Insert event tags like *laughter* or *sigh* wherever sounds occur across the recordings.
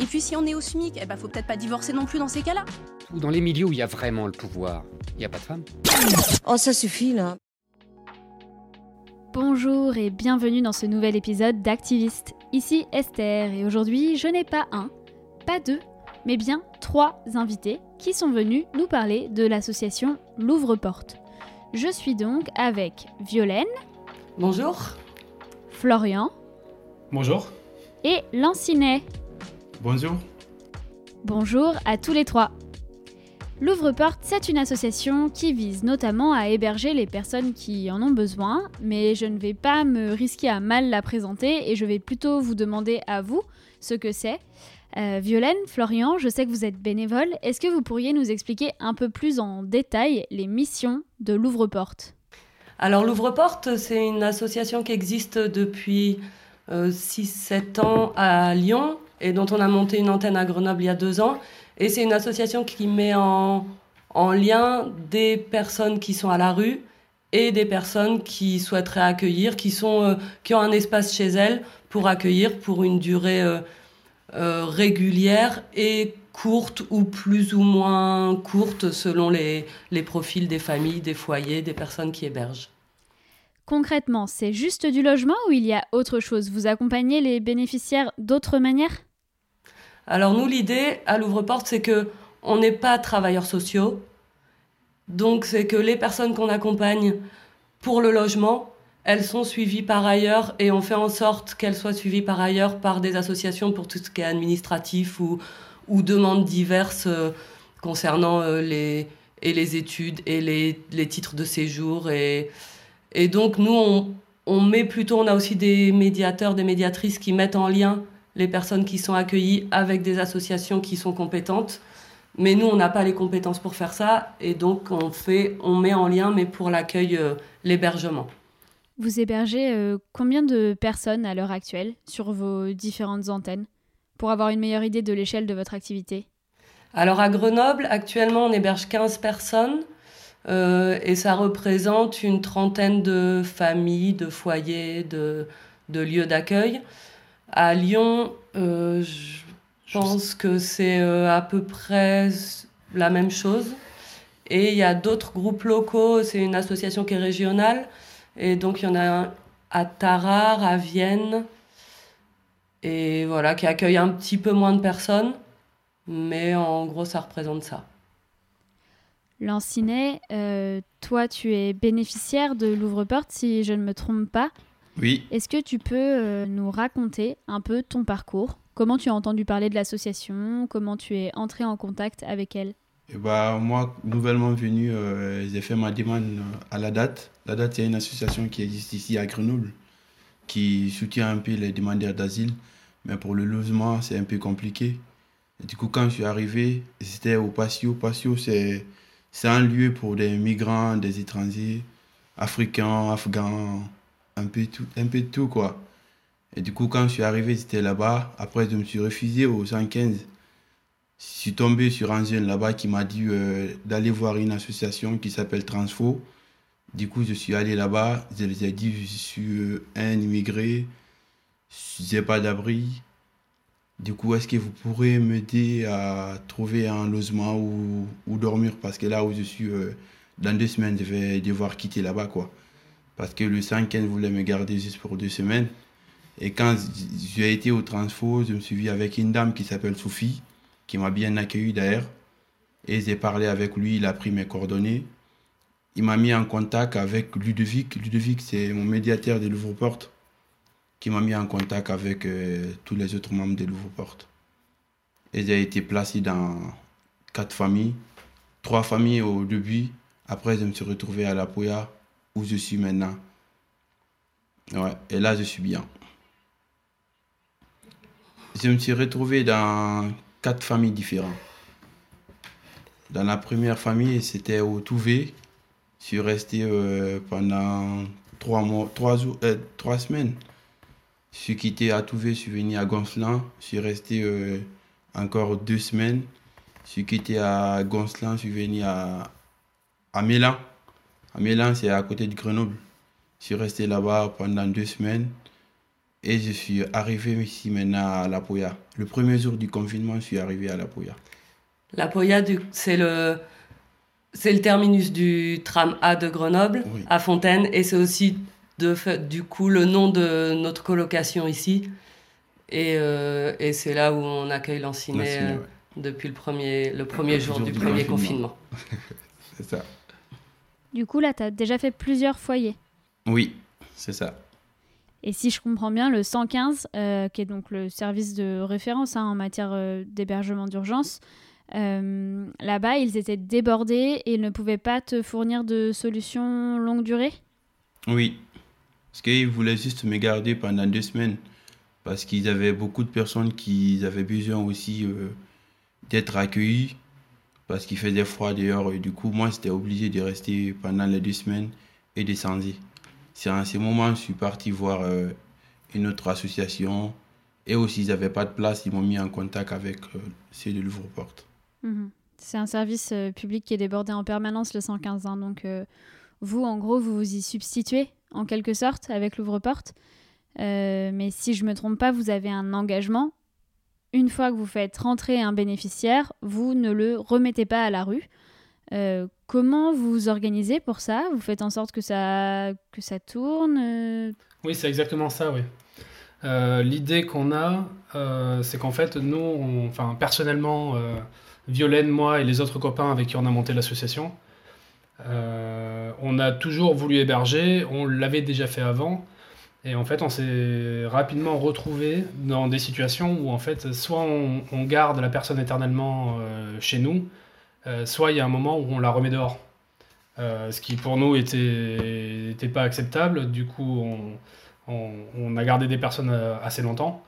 Et puis si on est au SMIC, eh ben faut peut-être pas divorcer non plus dans ces cas-là. Dans les milieux où il y a vraiment le pouvoir, il n'y a pas de femmes. Oh, ça suffit là. Bonjour et bienvenue dans ce nouvel épisode d'Activiste. Ici Esther et aujourd'hui je n'ai pas un, pas deux, mais bien trois invités qui sont venus nous parler de l'association Louvre-Porte. Je suis donc avec Violaine. Bonjour. Florian. Bonjour. Et Lancinet. Bonjour. Bonjour à tous les trois. L'Ouvre-Porte, c'est une association qui vise notamment à héberger les personnes qui en ont besoin, mais je ne vais pas me risquer à mal la présenter et je vais plutôt vous demander à vous ce que c'est. Euh, Violaine, Florian, je sais que vous êtes bénévole. Est-ce que vous pourriez nous expliquer un peu plus en détail les missions de l'Ouvre-Porte Alors l'Ouvre-Porte, c'est une association qui existe depuis 6-7 ans à Lyon et dont on a monté une antenne à Grenoble il y a deux ans. Et c'est une association qui met en, en lien des personnes qui sont à la rue et des personnes qui souhaiteraient accueillir, qui, sont, euh, qui ont un espace chez elles pour accueillir pour une durée euh, euh, régulière et courte ou plus ou moins courte selon les, les profils des familles, des foyers, des personnes qui hébergent. Concrètement, c'est juste du logement ou il y a autre chose? Vous accompagnez les bénéficiaires d'autres manières? Alors nous, l'idée à l'ouvre-porte, c'est que on n'est pas travailleurs sociaux. Donc c'est que les personnes qu'on accompagne pour le logement, elles sont suivies par ailleurs et on fait en sorte qu'elles soient suivies par ailleurs par des associations pour tout ce qui est administratif ou, ou demandes diverses euh, concernant euh, les, et les études et les, les titres de séjour. Et, et donc nous, on, on met plutôt, on a aussi des médiateurs, des médiatrices qui mettent en lien les personnes qui sont accueillies avec des associations qui sont compétentes. Mais nous, on n'a pas les compétences pour faire ça, et donc on fait, on met en lien, mais pour l'accueil, euh, l'hébergement. Vous hébergez euh, combien de personnes à l'heure actuelle sur vos différentes antennes pour avoir une meilleure idée de l'échelle de votre activité? Alors à Grenoble, actuellement, on héberge 15 personnes euh, et ça représente une trentaine de familles, de foyers, de, de lieux d'accueil. À Lyon, euh, je pense que c'est euh, à peu près la même chose. Et il y a d'autres groupes locaux, c'est une association qui est régionale. Et donc il y en a un à Tarare, à Vienne, et voilà, qui accueille un petit peu moins de personnes. Mais en gros, ça représente ça. Lancinet, euh, toi, tu es bénéficiaire de l'ouvre-porte, si je ne me trompe pas. Oui. Est-ce que tu peux euh, nous raconter un peu ton parcours? Comment tu as entendu parler de l'association? Comment tu es entré en contact avec elle? Et bah, Moi, nouvellement venu, euh, j'ai fait ma demande à la date. La date, c'est une association qui existe ici à Grenoble, qui soutient un peu les demandeurs d'asile. Mais pour le logement, c'est un peu compliqué. Et du coup, quand je suis arrivé, c'était au Patio. Patio, c'est un lieu pour des migrants, des étrangers, africains, afghans, un peu tout, un peu de tout quoi. Et du coup, quand je suis arrivé, c'était là-bas. Après, je me suis refusé au 115. Je suis tombé sur un jeune là-bas qui m'a dit euh, d'aller voir une association qui s'appelle Transfo. Du coup, je suis allé là-bas. Je les ai dit, je suis euh, un immigré. Je n'ai pas d'abri. Du coup, est-ce que vous pourrez m'aider à trouver un logement ou, dormir? Parce que là où je suis, euh, dans deux semaines, je vais devoir quitter là-bas, quoi parce que le 5 voulait me garder juste pour deux semaines. Et quand j'ai été au transfo, je me suis vu avec une dame qui s'appelle Sophie, qui m'a bien accueilli d'ailleurs. Et j'ai parlé avec lui, il a pris mes coordonnées. Il m'a mis en contact avec Ludovic. Ludovic, c'est mon médiateur de Louvre-Porte, qui m'a mis en contact avec euh, tous les autres membres de Louvre-Porte. Et j'ai été placé dans quatre familles, trois familles au début. Après, je me suis retrouvé à La Poya, où je suis maintenant. Ouais, et là, je suis bien. Je me suis retrouvé dans quatre familles différentes. Dans la première famille, c'était au Touvé. Je suis resté euh, pendant trois, mois, trois, euh, trois semaines. Je suis quitté à Touvé, je suis venu à Gonflin. Je suis resté euh, encore deux semaines. Je suis quitté à Gonflin, je suis venu à, à Mélan. À Mélan, c'est à côté de Grenoble. Je suis resté là-bas pendant deux semaines. Et je suis arrivé ici maintenant à La Poya. Le premier jour du confinement, je suis arrivé à La Poya. La Poya, c'est le, c'est le terminus du tram A de Grenoble, à Fontaine, et c'est aussi de, du coup le nom de notre colocation ici. Et, euh, et c'est là où on accueille Lanciné depuis le premier, le premier jour, du, premier confinement. *laughs* c'est ça. Du coup, là, tu as déjà fait plusieurs foyers. Oui, c'est ça. Et si je comprends bien, le 115, euh, qui est donc le service de référence hein, en matière d'hébergement d'urgence, euh, là-bas, ils étaient débordés et ne pouvaient pas te fournir de solutions longue durée? Oui, parce qu'ils voulaient juste me garder pendant deux semaines, parce qu'ils avaient beaucoup de personnes qui avaient besoin aussi euh, d'être accueillies, parce qu'il faisait froid dehors, et du coup, moi, j'étais obligé de rester pendant les deux semaines et descendre. C'est à ce moment je suis parti voir euh, une autre association, et aussi, ils n'avaient pas de place, ils m'ont mis en contact avec ceux de Louvre-Porte. Mhm. C'est un service euh, public qui est débordé en permanence, le 115. Hein. donc, euh, vous, en gros, vous vous y substituez, en quelque sorte, avec l'ouvre-porte. Euh, mais si je me trompe pas, vous avez un engagement. Une fois que vous faites rentrer un bénéficiaire, vous ne le remettez pas à la rue. comment vous organisez pour ça? Vous faites en sorte que ça, que ça tourne Oui, c'est exactement ça, oui. L'idée qu'on a, c'est qu'en fait, nous, enfin, personnellement, Violaine, moi et les autres copains avec qui on a monté l'association. Euh, on a toujours voulu héberger, on l'avait déjà fait avant. Et en fait, on s'est rapidement retrouvé dans des situations où, en fait, soit on, garde la personne éternellement euh, chez nous, euh, soit il y a un moment où on la remet dehors. ce qui pour nous était, pas acceptable. Du coup, on a gardé des personnes assez longtemps.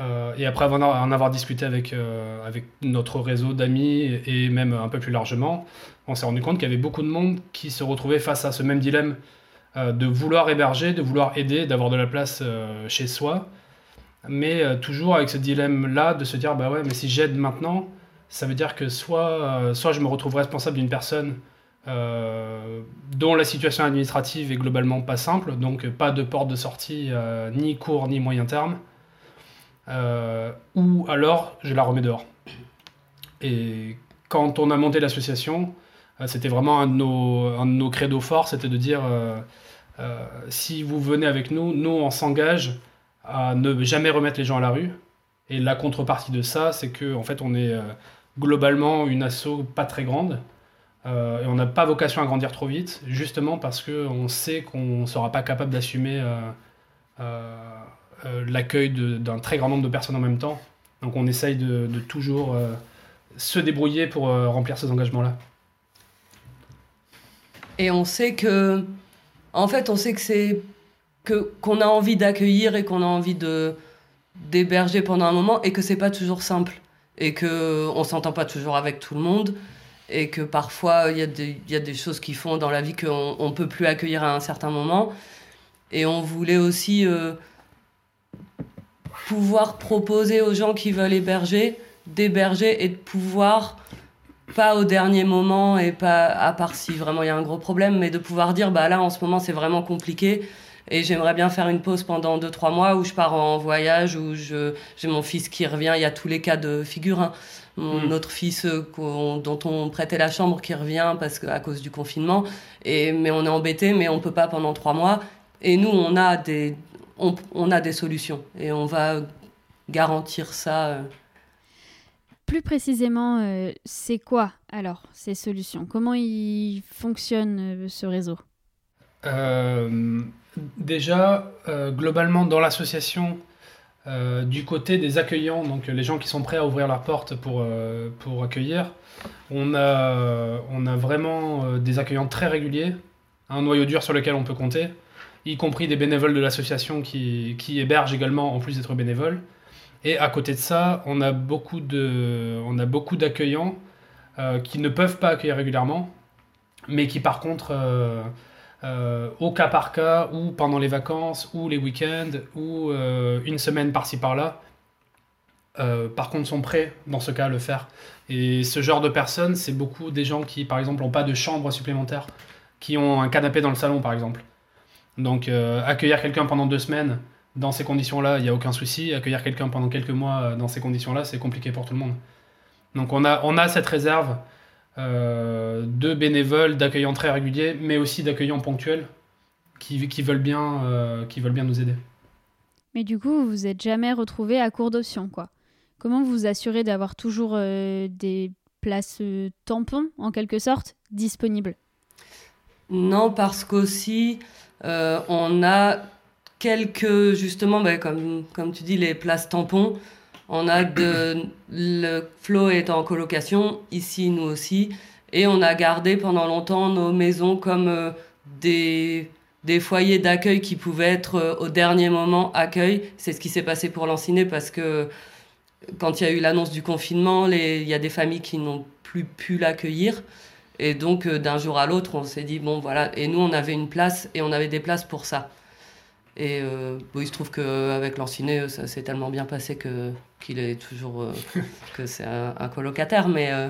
Euh, et après en avoir discuté avec, euh, avec notre réseau d'amis et même un peu plus largement, on s'est rendu compte qu'il y avait beaucoup de monde qui se retrouvait face à ce même dilemme euh, de vouloir héberger, de vouloir aider, d'avoir de la place chez soi, mais toujours avec ce dilemme-là de se dire bah ouais, mais si j'aide maintenant, ça veut dire que soit, soit je me retrouve responsable d'une personne dont la situation administrative est globalement pas simple, donc pas de porte de sortie ni court ni moyen terme. Euh, ou alors je la remets dehors. Et quand on a monté l'association, euh, c'était vraiment un de nos, un de nos credos forts, c'était de dire euh, si vous venez avec nous, nous on s'engage à ne jamais remettre les gens à la rue. Et la contrepartie de ça, c'est que en fait on est globalement une asso pas très grande. et on n'a pas vocation à grandir trop vite, justement parce qu'on sait qu'on ne sera pas capable d'assumer euh, l'accueil d'un très grand nombre de personnes en même temps. Donc on essaye de, toujours euh, se débrouiller pour euh, remplir ces engagements-là. Et on sait que, en fait, on sait que c'est que qu'on a envie d'accueillir et qu'on a envie de d'héberger pendant un moment et que c'est pas toujours simple et que on s'entend pas toujours avec tout le monde et que parfois il y, y, a des choses qui font dans la vie qu'on on peut plus accueillir à un certain moment et on voulait aussi pouvoir proposer aux gens qui veulent héberger d'héberger et de pouvoir pas au dernier moment et pas à part si vraiment il y a un gros problème mais de pouvoir dire bah là en ce moment c'est vraiment compliqué et j'aimerais bien faire une pause pendant 2-3 mois où je pars en voyage où je j'ai mon fils qui revient il y a tous les cas de figure hein. mon hmm. autre fils euh, dont on prêtait la chambre qui revient parce que à cause du confinement et mais on est embêté mais on peut pas pendant 3 mois et nous on a des on, a des solutions et on va garantir ça. Plus précisément, c'est quoi alors ces solutions? Comment il fonctionne ce réseau? Déjà, globalement, dans l'association, euh, du côté des accueillants, donc les gens qui sont prêts à ouvrir leurs portes pour, euh, accueillir, on a, vraiment euh, des accueillants très réguliers, un noyau dur sur lequel on peut compter, y compris des bénévoles de l'association qui, qui hébergent également en plus d'être bénévoles. Et à côté de ça, on a beaucoup de, on a beaucoup d'accueillants qui ne peuvent pas accueillir régulièrement, mais qui par contre euh, au cas par cas, ou pendant les vacances, ou les week-ends, ou euh, une semaine par-ci par-là, euh, par contre sont prêts dans ce cas à le faire. Et ce genre de personnes, c'est beaucoup des gens qui, par exemple, n'ont pas de chambre supplémentaire, qui ont un canapé dans le salon, par exemple. Donc accueillir quelqu'un pendant deux semaines dans ces conditions-là, il n'y a aucun souci. Accueillir quelqu'un pendant quelques mois dans ces conditions-là, c'est compliqué pour tout le monde. Donc on a, on a cette réserve euh, de bénévoles, d'accueillants très réguliers, mais aussi d'accueillants ponctuels qui, qui, veulent bien, euh, qui veulent bien nous aider. Mais du coup, vous vous êtes jamais retrouvé à court d'options, quoi. Comment vous vous assurez d'avoir toujours euh, des places tampons, en quelque sorte, disponibles? Non, parce qu'aussi, on a quelques, justement, bah, comme, comme tu dis, les places tampons on a de, le Flo est en colocation, ici nous aussi, et on a gardé pendant longtemps nos maisons comme euh, des, des foyers d'accueil qui pouvaient être euh, au dernier moment accueil. C'est ce qui s'est passé pour Lanciné parce que quand il y a eu l'annonce du confinement, il y a des familles qui n'ont plus pu l'accueillir. Et donc, euh, d'un jour à l'autre, on s'est dit, bon, voilà. Et nous, on avait une place et on avait des places pour ça. Et euh, il se trouve qu'avec Lanciné, ça s'est tellement bien passé que, qu'il est toujours. Euh, *laughs* que c'est un, colocataire. Mais, euh,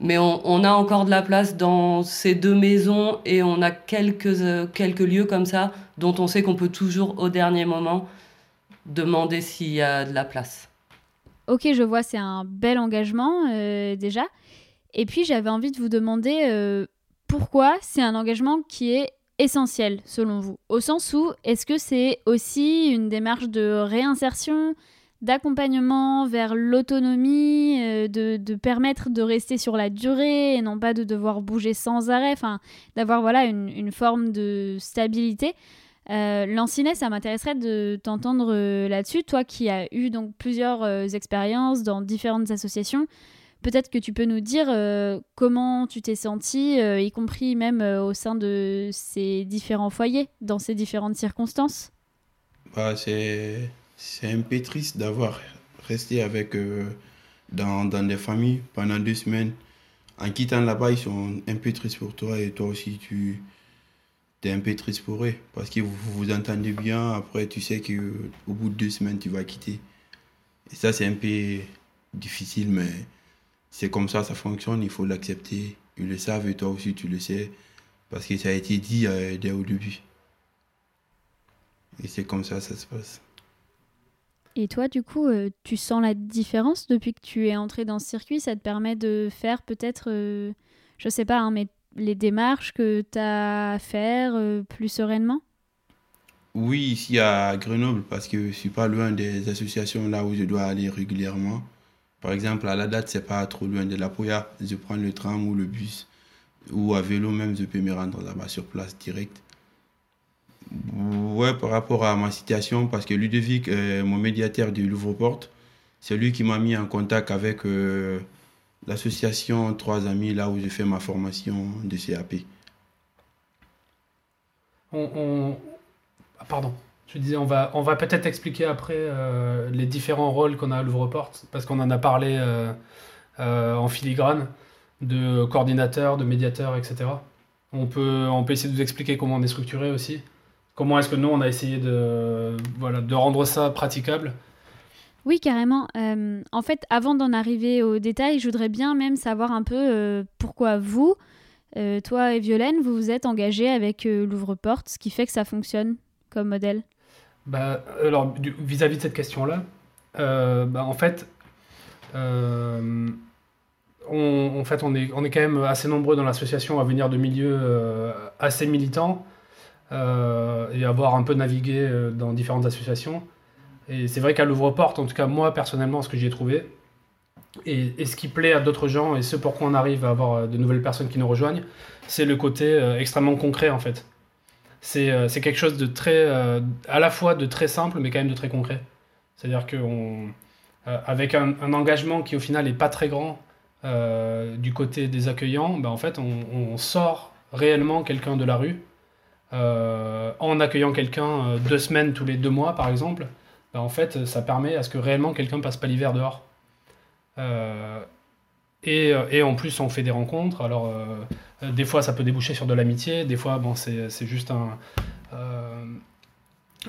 mais on, on, a encore de la place dans ces deux maisons et on a quelques, quelques lieux comme ça dont on sait qu'on peut toujours, au dernier moment, demander s'il y a de la place. Ok, je vois, c'est un bel engagement déjà. Et puis j'avais envie de vous demander pourquoi c'est un engagement qui est essentiel selon vous Au sens où, est-ce que c'est aussi une démarche de réinsertion, d'accompagnement vers l'autonomie, euh, de, permettre de rester sur la durée et non pas de devoir bouger sans arrêt, enfin d'avoir voilà une, forme de stabilité? Euh, Lancinet, ça m'intéresserait de t'entendre euh, là-dessus, toi qui as eu donc plusieurs euh, expériences dans différentes associations. Peut-être que tu peux nous dire euh, comment tu t'es senti, euh, y compris même euh, au sein de ces différents foyers, dans ces différentes circonstances? Bah, C'est un peu triste d'avoir resté avec dans, dans, des familles pendant deux semaines. En quittant là-bas, ils sont un peu tristes pour toi et toi aussi, tu es un peu triste pour eux parce que vous vous entendez bien. Après, tu sais qu'au bout de deux semaines, tu vas quitter. Et ça, c'est un peu difficile, mais c'est comme ça, ça fonctionne, il faut l'accepter. Ils le savent et toi aussi tu le sais, parce que ça a été dit euh, dès au début. Et c'est comme ça, ça se passe. Et toi, du coup, euh, tu sens la différence depuis que tu es entré dans ce circuit? Ça te permet de faire peut-être, euh, je sais pas, hein, mais les démarches que tu as à faire plus sereinement? Oui, ici à Grenoble, parce que je suis pas loin des associations là où je dois aller régulièrement. Par exemple, à la date, c'est pas trop loin de la Poya. Je prends le tram ou le bus. Ou à vélo même, je peux me rendre là-bas sur place direct. Ouais, par rapport à ma situation, parce que Ludovic, euh, mon médiateur de Louvre-Porte, c'est lui qui m'a mis en contact avec euh, l'association Trois Amis, là où j'ai fait ma formation de CAP. On, pardon. Je disais, on va, on va peut-être expliquer après euh, les différents rôles qu'on a à Louvre-Porte, parce qu'on en a parlé euh, euh, en filigrane, de coordinateur, de médiateur, etc. On peut, on peut essayer de vous expliquer comment on est structuré aussi. Comment est-ce que nous, on a essayé de, voilà, de rendre ça praticable Oui, carrément. en fait, avant d'en arriver aux détails, je voudrais bien même savoir un peu pourquoi vous, toi et Violaine, vous vous êtes engagés avec Louvre-Porte, ce qui fait que ça fonctionne comme modèle? Bah, alors, vis-à-vis de cette question-là, euh, bah, en fait, euh, on, en fait on, est, on est quand même assez nombreux dans l'association à venir de milieux euh, assez militants. et avoir un peu navigué dans différentes associations. Et c'est vrai qu'à l'ouvre-porte, en tout cas moi personnellement, ce que j'y ai trouvé, et, et, ce qui plaît à d'autres gens, et ce pourquoi on arrive à avoir de nouvelles personnes qui nous rejoignent, c'est le côté extrêmement concret en fait. C'est quelque chose de très, à la fois de très simple, mais quand même de très concret. C'est-à-dire qu'on euh, avec un, engagement qui au final n'est pas très grand euh, du côté des accueillants, ben, en fait on, sort réellement quelqu'un de la rue. Euh, en accueillant quelqu'un deux semaines tous les deux mois par exemple, ben, en fait ça permet à ce que réellement quelqu'un passe pas l'hiver dehors. Et, et, en plus, on fait des rencontres. Alors, des fois, ça peut déboucher sur de l'amitié. Des fois, bon, c'est juste un,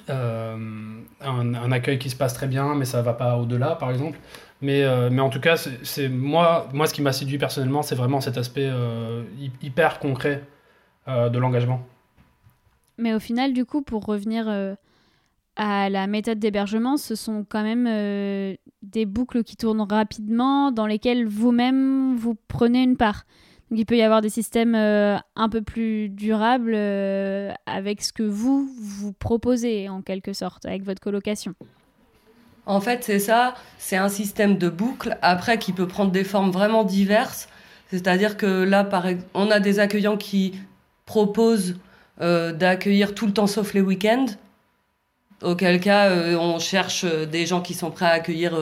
euh, un, accueil qui se passe très bien, mais ça va pas au-delà, par exemple. Mais, euh, mais en tout cas, c'est moi, moi, ce qui m'a séduit personnellement, c'est vraiment cet aspect euh, hyper concret de l'engagement. Mais au final, du coup, pour revenir à la méthode d'hébergement, ce sont quand même des boucles qui tournent rapidement, dans lesquelles vous-même vous prenez une part il peut y avoir des systèmes euh, un peu plus durables euh, avec ce que vous vous proposez en quelque sorte, avec votre colocation. En fait, c'est ça, c'est un système de boucle, après qui peut prendre des formes vraiment diverses. C'est-à-dire que là, par on a des accueillants qui proposent euh, d'accueillir tout le temps sauf les week-ends. Auquel cas, on cherche des gens qui sont prêts à accueillir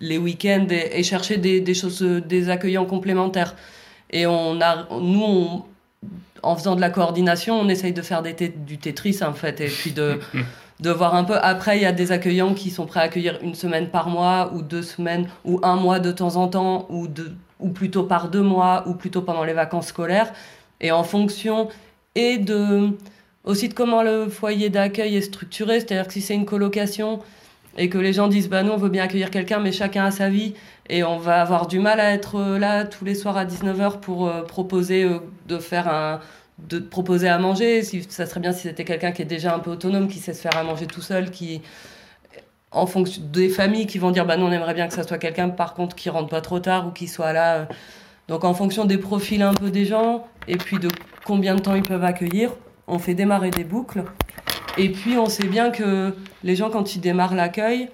les week-ends et, chercher des, des, choses, des accueillants complémentaires. Et on a, nous, en faisant de la coordination, on essaye de faire des du Tetris, en fait, et puis de, *laughs* de voir un peu. Après, il y a des accueillants qui sont prêts à accueillir une semaine par mois, ou deux semaines, ou un mois de temps en temps, ou, de, ou plutôt par deux mois, ou plutôt pendant les vacances scolaires. Et en fonction et de aussi de comment le foyer d'accueil est structuré, c'est-à-dire que si c'est une colocation et que les gens disent bah nous on veut bien accueillir quelqu'un mais chacun a sa vie et on va avoir du mal à être euh, là tous les soirs à 19h pour euh, proposer euh, de faire un de proposer à manger. Si ça serait bien si c'était quelqu'un qui est déjà un peu autonome qui sait se faire à manger tout seul qui en fonction des familles qui vont dire bah nous on aimerait bien que ça soit quelqu'un par contre qui rentre pas trop tard ou qui soit là donc en fonction des profils un peu des gens et puis de combien de temps ils peuvent accueillir on fait démarrer des boucles et puis on sait bien que les gens quand ils démarrent l'accueil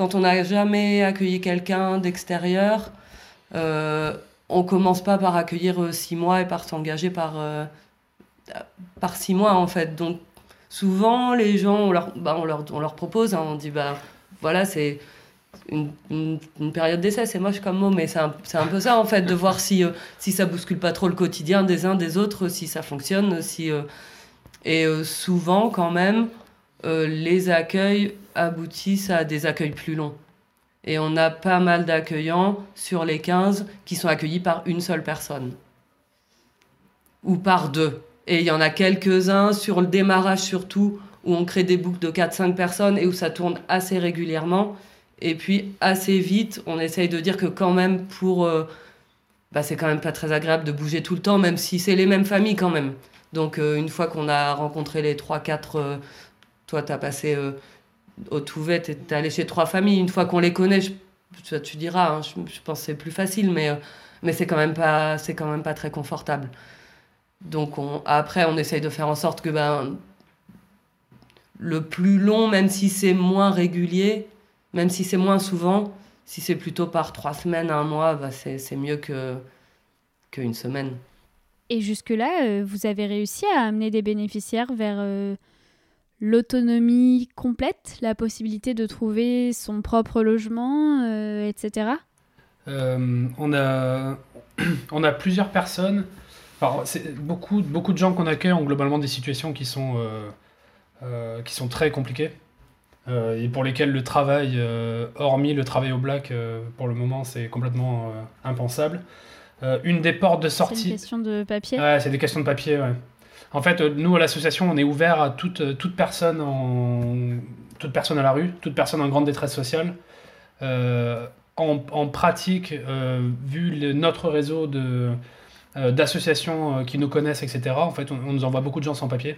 quand on n'a jamais accueilli quelqu'un d'extérieur, euh, on commence pas par accueillir euh, six mois et par s'engager par, euh, par six mois en fait. Donc souvent les gens, on leur, bah, on leur, on leur propose, hein, on dit bah voilà c'est une, période d'essai, c'est moche comme mot, mais c'est un, un, peu ça en fait, de voir si, euh, si ça bouscule pas trop le quotidien des uns des autres, si ça fonctionne, si et souvent quand même les accueils aboutissent à des accueils plus longs. Et on a pas mal d'accueillants sur les 15 qui sont accueillis par une seule personne. Ou par deux. Et il y en a quelques-uns sur le démarrage surtout, où on crée des boucles de 4-5 personnes et où ça tourne assez régulièrement. Et puis assez vite, on essaye de dire que quand même pour... Euh, bah, c'est quand même pas très agréable de bouger tout le temps, même si c'est les mêmes familles quand même. Donc euh, une fois qu'on a rencontré les 3-4... Euh, toi, tu as passé au Touvet, tu es allé chez trois familles. Une fois qu'on les connaît, je, tu diras, hein, je, pense que c'est plus facile, mais, euh, mais c'est quand, même pas, quand même pas très confortable. Donc on, après, on essaye de faire en sorte que ben, le plus long, même si c'est moins régulier, même si c'est moins souvent, si c'est plutôt par trois semaines, un mois, bah c'est mieux que qu'une semaine. Et jusque-là, euh, vous avez réussi à amener des bénéficiaires vers euh, l'autonomie complète, la possibilité de trouver son propre logement, euh, etc. On, a, *clears throat* on a plusieurs personnes. Beaucoup, beaucoup de gens qu'on accueille ont globalement des situations qui sont, qui sont très compliquées et pour lesquelles le travail, hormis le travail au black, pour le moment, c'est complètement impensable. Une des portes de sortie. C'est une question de papier? Ouais, c'est des questions de papier, ouais. En fait, euh, nous, à l'association, on est ouvert à toute, euh, toute, personne en, toute personne à la rue, toute personne en grande détresse sociale. Euh, en, pratique, vu notre réseau de, d'associations qui nous connaissent, etc., en fait, on, nous envoie beaucoup de gens sans papier.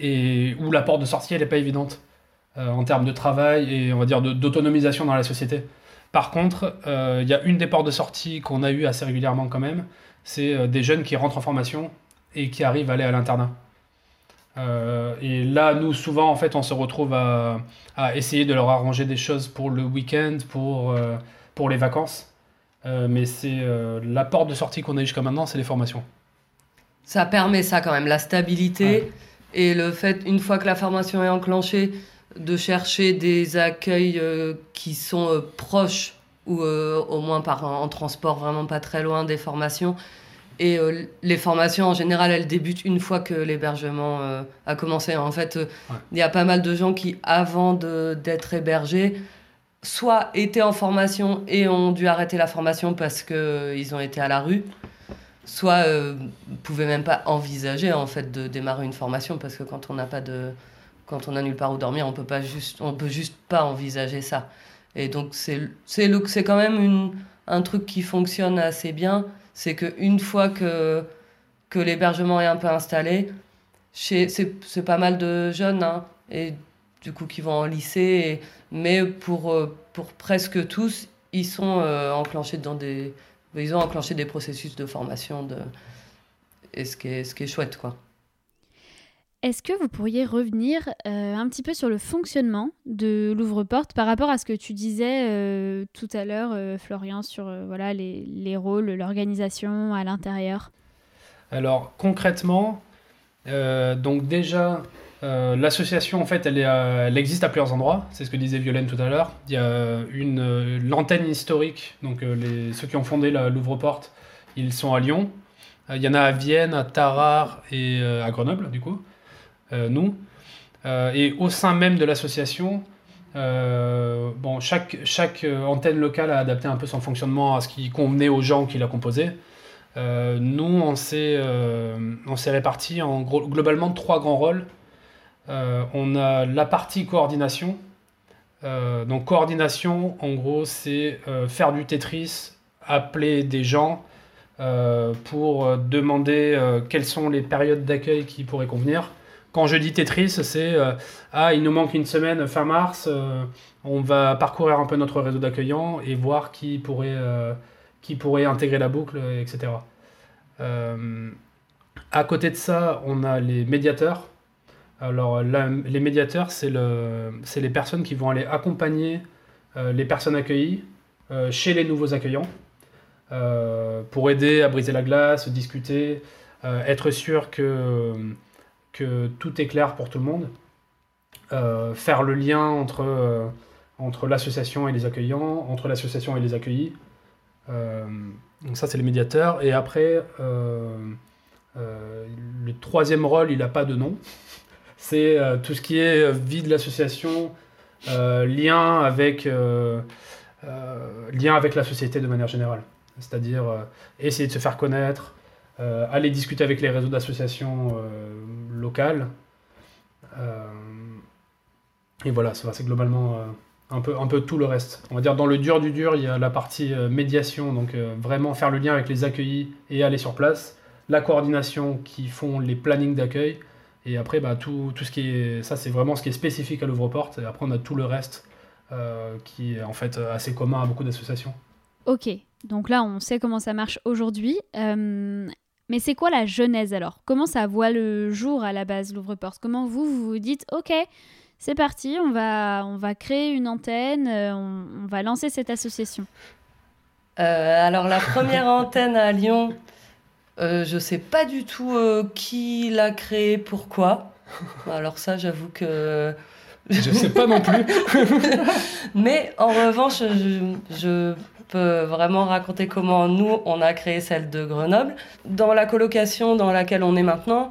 Et où la porte de sortie, elle n'est pas évidente en termes de travail et, on va dire, d'autonomisation dans la société. Par contre, il y a une des portes de sortie qu'on a eu assez régulièrement quand même, c'est des jeunes qui rentrent en formation et qui arrivent à aller à l'internat. Euh, et là, nous, souvent, en fait, on se retrouve à, à essayer de leur arranger des choses pour le week-end, pour, euh, pour les vacances. Euh, mais c'est euh, la porte de sortie qu'on a eu jusqu'à maintenant, c'est les formations. Ça permet ça quand même, la stabilité et le fait, une fois que la formation est enclenchée, de chercher des accueils euh, qui sont euh, proches ou euh, au moins par, en transport vraiment pas très loin des formations. Et euh, les formations, en général, elles débutent une fois que l'hébergement euh, a commencé. En fait, euh, il y a pas mal de gens qui, avant d'être hébergés, soit étaient en formation et ont dû arrêter la formation parce qu'ils ont été à la rue, soit euh, pouvaient même pas envisager en fait de démarrer une formation parce que quand on n'a pas de quand on a nulle part où dormir on peut pas juste on peut juste pas envisager ça. Et donc c'est c'est quand même une un truc qui fonctionne assez bien c'est que une fois que que l'hébergement est un peu installé c'est pas mal de jeunes hein, et du coup qui vont en lycée mais pour euh, pour presque tous ils sont euh, enclenchés dans des ils ont enclenché des processus de formation de et ce qui est ce qui est chouette quoi Est-ce que vous pourriez revenir euh, un petit peu sur le fonctionnement de l'ouvre-porte par rapport à ce que tu disais euh, tout à l'heure, euh, Florian, sur voilà, les, les rôles, l'organisation à l'intérieur? Alors concrètement, donc déjà, l'association en fait, elle, existe à plusieurs endroits. C'est ce que disait Violaine tout à l'heure. Il y a une l'antenne historique, donc ceux qui ont fondé l'ouvre-porte, ils sont à Lyon. Il y en a à Vienne, à Tarare et à Grenoble, du coup, nous. Euh, et au sein même de l'association, euh, bon, chaque, chaque euh, antenne locale a adapté un peu son fonctionnement à ce qui convenait aux gens qui la composaient. Euh, nous, on s'est euh, on s'est répartis en gros, globalement trois grands rôles. Euh, on a la partie coordination. Euh, donc coordination, en gros, c'est euh, faire du Tetris, appeler des gens euh, pour euh, demander euh, quelles sont les périodes d'accueil qui pourraient convenir. Quand je dis Tetris, c'est euh, ah il nous manque une semaine fin mars, euh, on va parcourir un peu notre réseau d'accueillants et voir qui pourrait euh, qui pourrait intégrer la boucle, etc. À côté de ça, on a les médiateurs. Alors, les médiateurs, c'est le, les personnes qui vont aller accompagner les personnes accueillies chez les nouveaux accueillants pour aider à briser la glace, discuter, être sûr que, que tout est clair pour tout le monde, euh, faire le lien entre, euh, entre l'association et les accueillants, entre l'association et les accueillis. Euh, donc ça, c'est les médiateurs. Et après, le troisième rôle, il n'a pas de nom. *laughs* C'est tout ce qui est vie de l'association, lien, avec, lien avec la société de manière générale. C'est-à-dire essayer de se faire connaître, aller discuter avec les réseaux d'associations locales. Euh, et voilà, c'est globalement euh, un, peu, un peu tout le reste. On va dire dans le dur du dur, il y a la partie euh, médiation, donc vraiment faire le lien avec les accueillis et aller sur place. La coordination qui font les plannings d'accueil. Et après, bah, tout, tout ce qui est. Ça, c'est vraiment ce qui est spécifique à l'ouvre-porte. Et après, on a tout le reste qui est en fait assez commun à beaucoup d'associations. Ok, donc là on sait comment ça marche aujourd'hui. Mais c'est quoi la genèse alors? Comment ça voit le jour à la base, l'ouvre-porte Comment vous, vous vous dites, ok, c'est parti, on va, on va créer une antenne, euh, on, on va lancer cette association Euh, alors la première *laughs* antenne à Lyon, euh, je sais pas du tout euh, qui l'a créée, pourquoi. Alors ça, j'avoue que Je sais pas non plus. *laughs* Mais en revanche, je, je peux vraiment raconter comment nous, on a créé celle de Grenoble. Dans la colocation dans laquelle on est maintenant,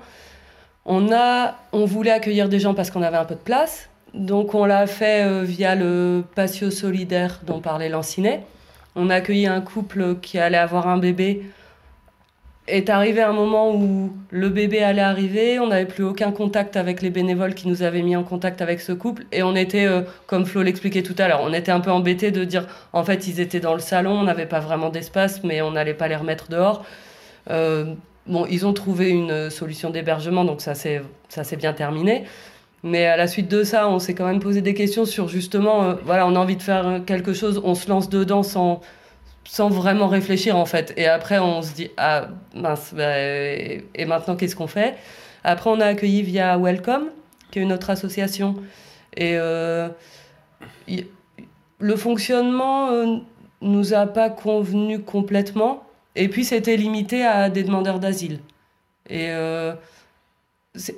on, a, on voulait accueillir des gens parce qu'on avait un peu de place. Donc on l'a fait euh, via le patio solidaire dont parlait Lancinet. On a accueilli un couple qui allait avoir un bébé. Est arrivé un moment où le bébé allait arriver, on n'avait plus aucun contact avec les bénévoles qui nous avaient mis en contact avec ce couple, et on était, euh, comme Flo l'expliquait tout à l'heure, on était un peu embêtés de dire, en fait, ils étaient dans le salon, on n'avait pas vraiment d'espace, mais on n'allait pas les remettre dehors. Euh, bon, ils ont trouvé une solution d'hébergement, donc ça s'est bien terminé. Mais à la suite de ça, on s'est quand même posé des questions sur justement, euh, voilà, on a envie de faire quelque chose, on se lance dedans sans, sans vraiment réfléchir en fait. Et après, on se dit, ah mince, bah, et, maintenant qu'est-ce qu'on fait? Après, on a accueilli via Welcome, qui est une autre association. Et euh, le fonctionnement euh, nous a pas convenu complètement. Et puis, c'était limité à des demandeurs d'asile. Et, euh,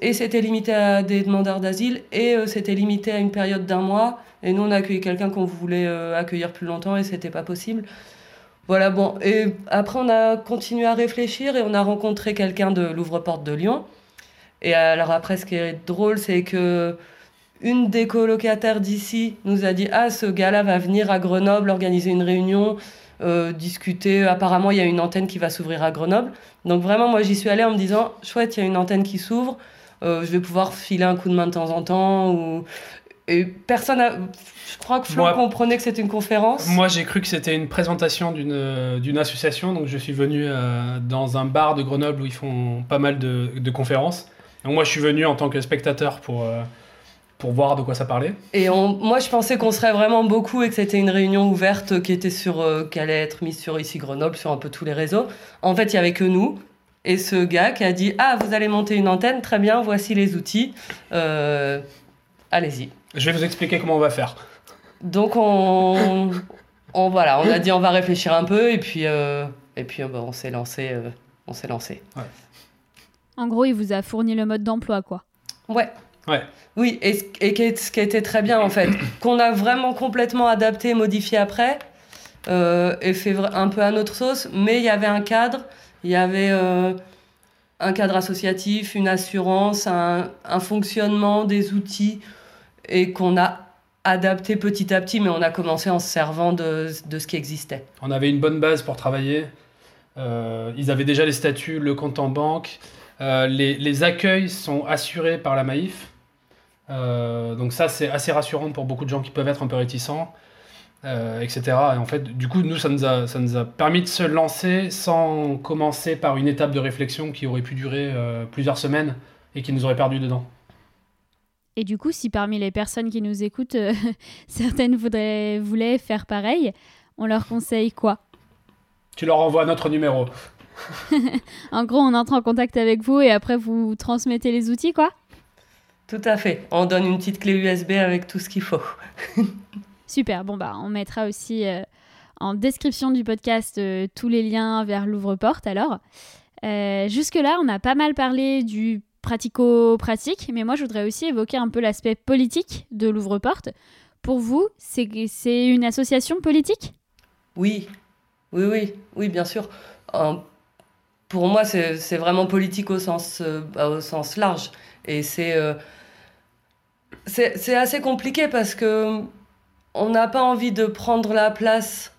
et c'était limité à des demandeurs d'asile, et euh, c'était limité à une période d'un mois. Et nous, on a accueilli quelqu'un qu'on voulait accueillir plus longtemps, et c'était pas possible. Voilà, bon. Et après, on a continué à réfléchir, et on a rencontré quelqu'un de l'ouvre-porte de Lyon. Et alors après, ce qui est drôle, c'est que une des colocataires d'ici nous a dit Ah, ce gars-là va venir à Grenoble organiser une réunion, euh, discuter. Apparemment, il y a une antenne qui va s'ouvrir à Grenoble. Donc, vraiment, moi, j'y suis allée en me disant Chouette, il y a une antenne qui s'ouvre. euh, je vais pouvoir filer un coup de main de temps en temps. Ou... Et personne a. Je crois que Flo Moi- comprenait que c'était une conférence. Moi, j'ai cru que c'était une présentation d'une euh, d'une association, donc je suis venu euh, dans un bar de Grenoble où ils font pas mal de, de conférences. Donc moi, je suis venu en tant que spectateur pour, euh, pour voir de quoi ça parlait. Et on, moi, je pensais qu'on serait vraiment beaucoup et que c'était une réunion ouverte qui était sur, euh, qui allait être mise sur ici Grenoble, sur un peu tous les réseaux. En fait, il y avait que nous et ce gars qui a dit ah vous allez monter une antenne, très bien, voici les outils, Euh, allez-y. Je vais vous expliquer comment on va faire. Donc on, on voilà, on a dit on va réfléchir un peu et puis euh, et puis euh, bah, on s'est lancé, euh, on s'est lancé. En gros, il vous a fourni le mode d'emploi, quoi. Ouais. Ouais. Oui, et, ce- et qui est- ce qui était très bien en fait, qu'on a vraiment complètement adapté, modifié après, euh, et fait un peu à notre sauce, mais il y avait un cadre, il y avait euh, un cadre associatif, une assurance, un, un fonctionnement, des outils, et qu'on a adapté petit à petit, mais on a commencé en se servant de, de ce qui existait. On avait une bonne base pour travailler. Euh, ils avaient déjà les statuts, le compte en banque. Euh, les, les accueils sont assurés par la Maïf. Euh, donc ça, c'est assez rassurant pour beaucoup de gens qui peuvent être un peu réticents, etc. Et en fait, du coup, nous, ça nous, a, ça nous a permis de se lancer sans commencer par une étape de réflexion qui aurait pu durer plusieurs semaines et qui nous aurait perdu dedans. Et du coup, si parmi les personnes qui nous écoutent, euh, *laughs* certaines voudraient, voulaient faire pareil, on leur conseille quoi? Tu leur envoies notre numéro. *laughs* En gros, on entre en contact avec vous et après vous transmettez les outils, quoi? Tout à fait. On donne une petite clé USB avec tout ce qu'il faut. *laughs* Super, bon bah on mettra aussi euh, en description du podcast euh, tous les liens vers l'ouvre-porte alors. Euh, Jusque-là, on a pas mal parlé du pratico-pratique, mais moi je voudrais aussi évoquer un peu l'aspect politique de l'ouvre-porte. Pour vous, c'est une association politique? Oui, oui, oui, oui, bien sûr. Pour moi, c'est vraiment politique au sens, euh, au sens large. Et c'est euh, c'est c'est assez compliqué parce que on n'a pas envie de prendre la place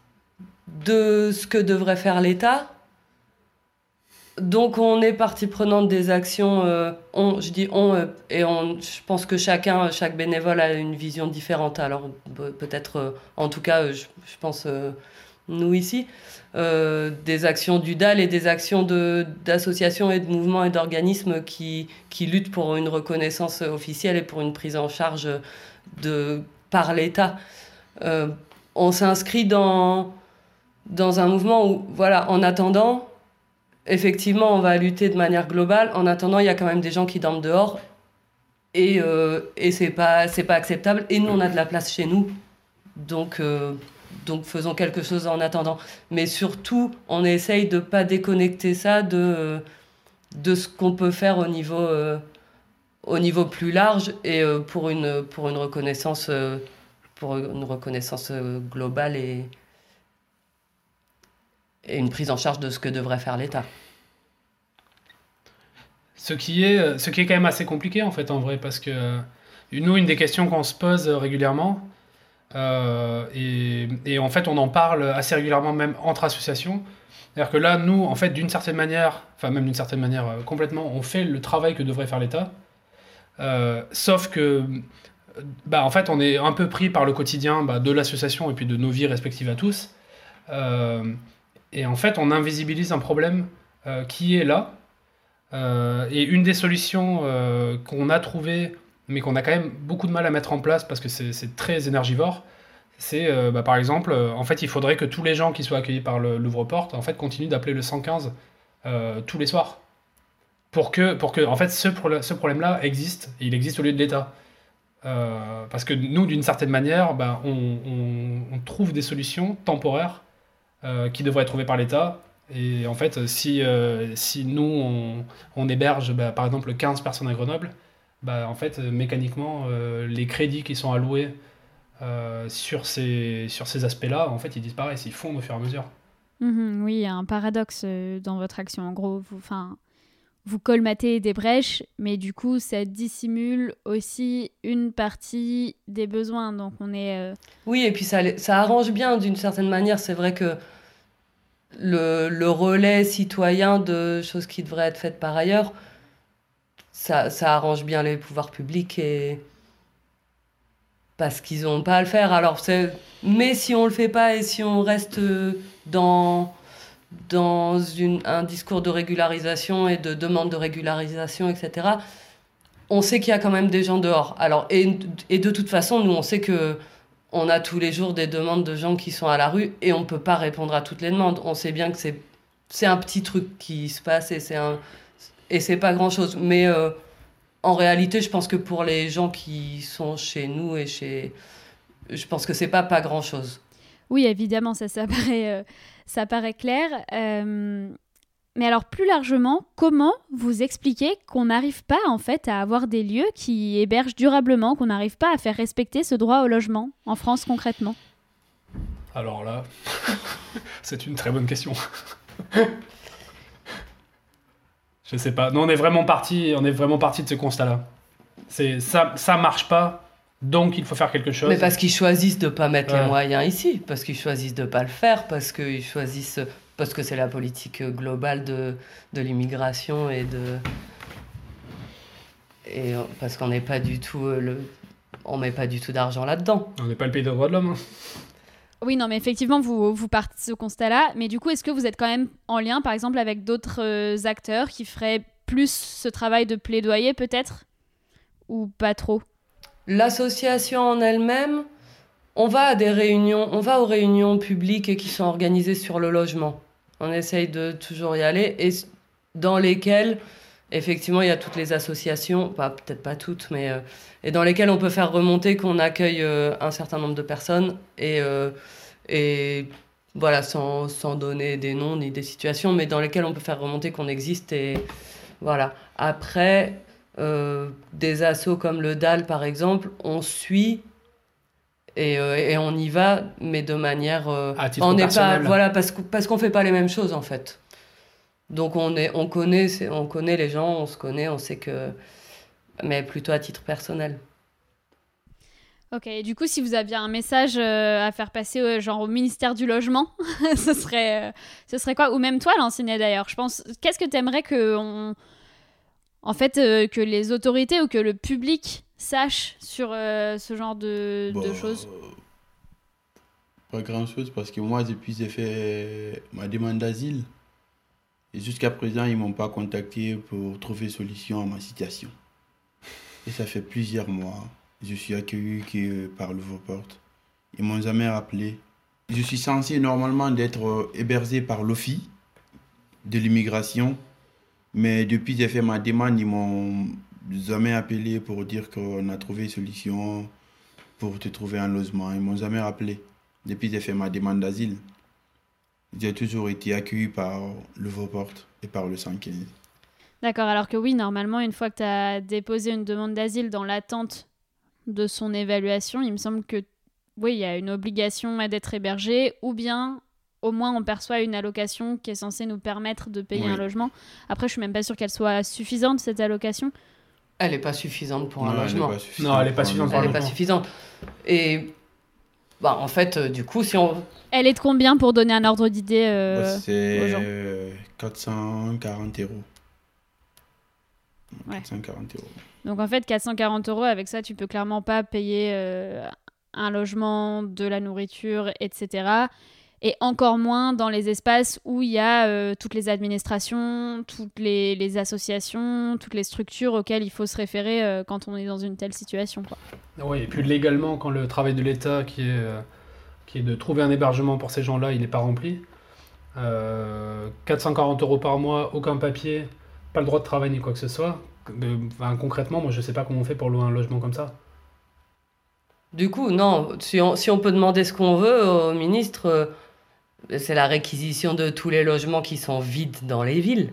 de ce que devrait faire l'État. Donc on est partie prenante des actions, euh, on, je dis on, euh, et on, je pense que chacun, chaque bénévole a une vision différente. Alors pe- peut-être, euh, en tout cas, je, je pense nous ici, des actions du DAL et des actions d'associations et de mouvements et d'organismes qui, qui luttent pour une reconnaissance officielle et pour une prise en charge de, par l'État. On s'inscrit dans, dans un mouvement où, voilà, en attendant, effectivement, on va lutter de manière globale. En attendant, il y a quand même des gens qui dorment dehors et, euh, et c'est pas, pas acceptable. Et nous, on a de la place chez nous. Donc, euh, donc faisons quelque chose en attendant. Mais surtout, on essaye de pas déconnecter ça de, de ce qu'on peut faire au niveau, euh, au niveau plus large et euh, pour, une, pour une reconnaissance, euh, pour une reconnaissance euh, globale et, et une prise en charge de ce que devrait faire l'État. Ce qui, est, ce qui est quand même assez compliqué en fait en vrai parce que euh, nous une des questions qu'on se pose régulièrement euh, et, et en fait on en parle assez régulièrement même entre associations. C'est-à-dire que là nous en fait d'une certaine manière enfin même d'une certaine manière euh, complètement on fait le travail que devrait faire l'État. Euh, sauf que bah, en fait on est un peu pris par le quotidien bah, de l'association et puis de nos vies respectives à tous. Euh, et en fait on invisibilise un problème euh, qui est là euh, et une des solutions euh, qu'on a trouvées, mais qu'on a quand même beaucoup de mal à mettre en place parce que c'est très énergivore, c'est bah, par exemple, en fait, il faudrait que tous les gens qui soient accueillis par l'ouvre-porte en fait, continuent d'appeler le 115 euh, tous les soirs. pour que, pour que en fait, ce, problème-là existe, il existe au lieu de l'État. Parce que nous, d'une certaine manière, on, on, trouve des solutions temporaires euh, qui devraient être trouvées par l'État. Et en fait, si, euh, si nous, on, on héberge ben, par exemple 15 personnes à Grenoble, ben, en fait, mécaniquement, les crédits qui sont alloués sur ces, sur ces aspects-là, en fait, ils disparaissent, ils fondent au fur et à mesure. Mhm, oui, il y a un paradoxe dans votre action. En gros, vous, vous colmatez des brèches, mais du coup, ça dissimule aussi une partie des besoins. Donc, on est. Euh, oui, et puis ça, ça arrange bien d'une certaine manière. C'est vrai que le, le, relais citoyen de choses qui devraient être faites par ailleurs, ça, ça arrange bien les pouvoirs publics et. Parce qu'ils n'ont pas à le faire. Alors, mais si on le fait pas et si on reste dans dans un discours de régularisation et de demande de régularisation, etc., on sait qu'il y a quand même des gens dehors. Alors, et, et, de toute façon, nous, on sait que on a tous les jours des demandes de gens qui sont à la rue et on ne peut pas répondre à toutes les demandes. On sait bien que c'est, c'est un petit truc qui se passe et c'est, un, et c'est pas grand-chose. Mais euh, en réalité, je pense que pour les gens qui sont chez nous et chez... Je pense que c'est pas pas grand-chose. Oui, évidemment, ça, ça paraît... Euh, ça paraît clair. Euh, mais alors plus largement, comment vous expliquez qu'on n'arrive pas en fait à avoir des lieux qui hébergent durablement, qu'on n'arrive pas à faire respecter ce droit au logement en France concrètement? Alors là, *laughs* c'est une très bonne question. *laughs* Je sais pas. Nous, on est vraiment parti, on est vraiment parti de ce constat-là. C'est ça, ça marche pas. Donc il faut faire quelque chose. Mais parce qu'ils choisissent de ne pas mettre les moyens ici, parce qu'ils choisissent de ne pas le faire, parce qu'ils choisissent parce que c'est la politique globale de, de l'immigration et de et parce qu'on n'est pas du tout euh, le on met pas du tout d'argent là-dedans. On n'est pas le pays des droits de l'homme. Hein. Oui, non, mais effectivement, vous, vous partez de ce constat-là. Mais du coup, est-ce que vous êtes quand même en lien, par exemple, avec d'autres euh, acteurs qui feraient plus ce travail de plaidoyer, peut-être? Ou pas trop? L'association en elle-même, on va à des réunions, on va aux réunions publiques qui sont organisées sur le logement. On essaye de toujours y aller et dans lesquelles, effectivement, il y a toutes les associations, pas peut-être pas toutes, mais euh, et dans lesquelles on peut faire remonter qu'on accueille euh, un certain nombre de personnes et euh, et voilà sans, sans donner des noms ni des situations, mais dans lesquelles on peut faire remonter qu'on existe et voilà. Après, des assauts comme le DAL, par exemple, on suit et, euh, et on y va, mais de manière. Euh, on n'est pas. Voilà, parce, parce qu'on ne fait pas les mêmes choses, en fait. Donc on, est, on, connaît, on connaît les gens, on se connaît, on sait que. Mais plutôt à titre personnel. Ok, du coup, si vous aviez un message à faire passer genre au ministère du Logement, *laughs* ce, serait, ce serait quoi? Ou même toi, l'enseigner d'ailleurs. Je pense, qu'est-ce que tu aimerais qu'on en fait, euh, que les autorités ou que le public sache sur euh, ce genre de, bah, choses Pas grand-chose, parce que moi, depuis j'ai fait ma demande d'asile, et jusqu'à présent, ils m'ont pas contacté pour trouver solution à ma situation. Et ça fait plusieurs mois. Je suis accueilli par l'ouvre-porte. Ils m'ont jamais rappelé. Je suis censé normalement d'être hébergé par l'OFI de l'immigration mais depuis j'ai fait ma demande, ils m'ont jamais appelé pour dire qu'on a trouvé une solution pour te trouver un logement. Ils m'ont jamais rappelé. Depuis que j'ai fait ma demande d'asile, j'ai toujours été accueilli par l'ouvre-porte et par le 115. D'accord, alors que oui, normalement, une fois que tu as déposé une demande d'asile dans l'attente de son évaluation, il me semble que oui, il y a une obligation d'être hébergé ou bien au moins on perçoit une allocation qui est censée nous permettre de payer un logement. Après, je suis même pas sûre qu'elle soit suffisante, cette allocation. Elle n'est pas suffisante pour un logement. non, elle n'est pas suffisante. Elle n'est pas suffisante. Et bah, en fait, euh, du coup, si on. Elle est de combien pour donner un ordre d'idée euh, bah, C'est 440 euros. 440 euros. Donc en fait, 440 euros, avec ça, tu peux clairement pas payer euh, un logement, de la nourriture, etc et encore moins dans les espaces où il y a euh, toutes les administrations, toutes les, associations, toutes les structures auxquelles il faut se référer euh, quand on est dans une telle situation. Quoi. Oui, et puis légalement, quand le travail de l'État, qui, est, euh, qui est de trouver un hébergement pour ces gens-là, il n'est pas rempli, 440 euros par mois, aucun papier, pas le droit de travail ni quoi que ce soit. Enfin, concrètement, moi, je sais pas comment on fait pour louer un logement comme ça. Du coup, non, si on, si on peut demander ce qu'on veut au ministre, euh, c'est la réquisition de tous les logements qui sont vides dans les villes.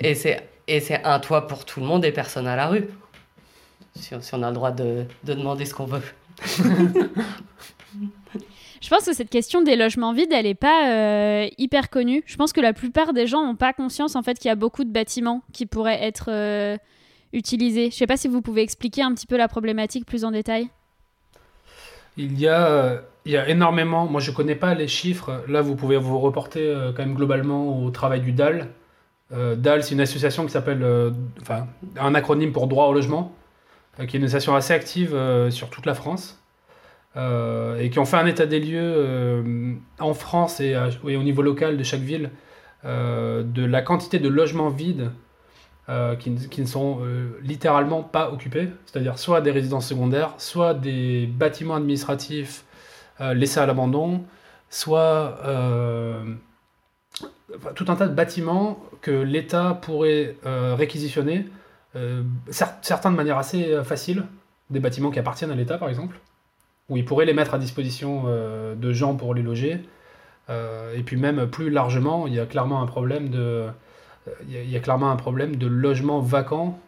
Et c'est, et c'est un toit pour tout le monde et personne à la rue. Si, on- si on a le droit de, de demander ce qu'on veut. *laughs* Je pense que cette question des logements vides, elle n'est pas euh, hyper connue. Je pense que la plupart des gens n'ont pas conscience en fait qu'il y a beaucoup de bâtiments qui pourraient être euh, utilisés. Je sais pas si vous pouvez expliquer un petit peu la problématique plus en détail. Il y a, euh, il y a énormément, moi je connais pas les chiffres, là vous pouvez vous reporter euh, quand même globalement au travail du DAL. Euh, DAL c'est une association qui s'appelle, euh, enfin un acronyme pour droit au logement, qui est une association assez active sur toute la France, et qui ont fait un état des lieux en France et, au niveau local de chaque ville, de la quantité de logements vides qui, ne- ne sont littéralement pas occupés, c'est-à-dire soit des résidences secondaires, soit des bâtiments administratifs laissés à l'abandon, soit euh, tout un tas de bâtiments que l'État pourrait euh, réquisitionner, euh, cer- certains de manière assez euh, facile, des bâtiments qui appartiennent à l'État par exemple, où il pourrait les mettre à disposition euh, de gens pour les loger. Euh, et puis même plus largement, il y a clairement un problème de, il y, a- clairement un problème de logements vacants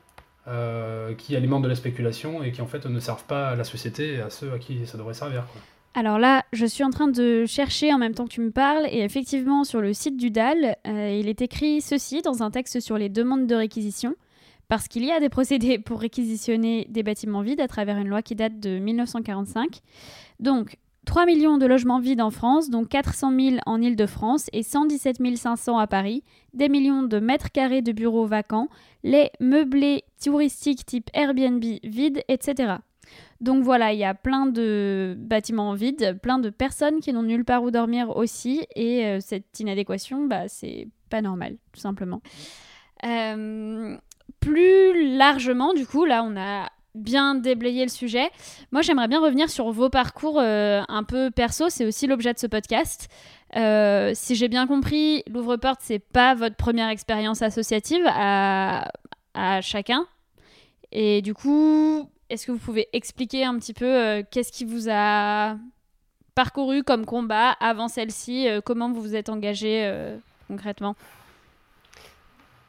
euh, qui alimentent de la spéculation et qui en fait ne servent pas à la société et à ceux à qui ça devrait servir. Alors là, je suis en train de chercher en même temps que tu me parles, et effectivement, sur le site du DAL, euh, il est écrit ceci dans un texte sur les demandes de réquisition, parce qu'il y a des procédés pour réquisitionner des bâtiments vides à travers une loi qui date de 1945. Donc, 3 millions de logements vides en France, dont 400 000 en Île-de-France et 117 500 à Paris, des millions de mètres carrés de bureaux vacants, les meublés touristiques type Airbnb vides, etc. Donc voilà, il y a plein de bâtiments vides, plein de personnes qui n'ont nulle part où dormir aussi, et euh, cette inadéquation, bah, c'est pas normal, tout simplement. Euh, plus largement, du coup, là, on a bien déblayé le sujet. Moi, j'aimerais bien revenir sur vos parcours euh, un peu perso, c'est aussi l'objet de ce podcast. Si j'ai bien compris, l'ouvre-porte, c'est pas votre première expérience associative à chacun. Et du coup, est-ce que vous pouvez expliquer un petit peu euh, qu'est-ce qui vous a parcouru comme combat avant celle-ci euh, Comment vous vous êtes engagé euh, concrètement?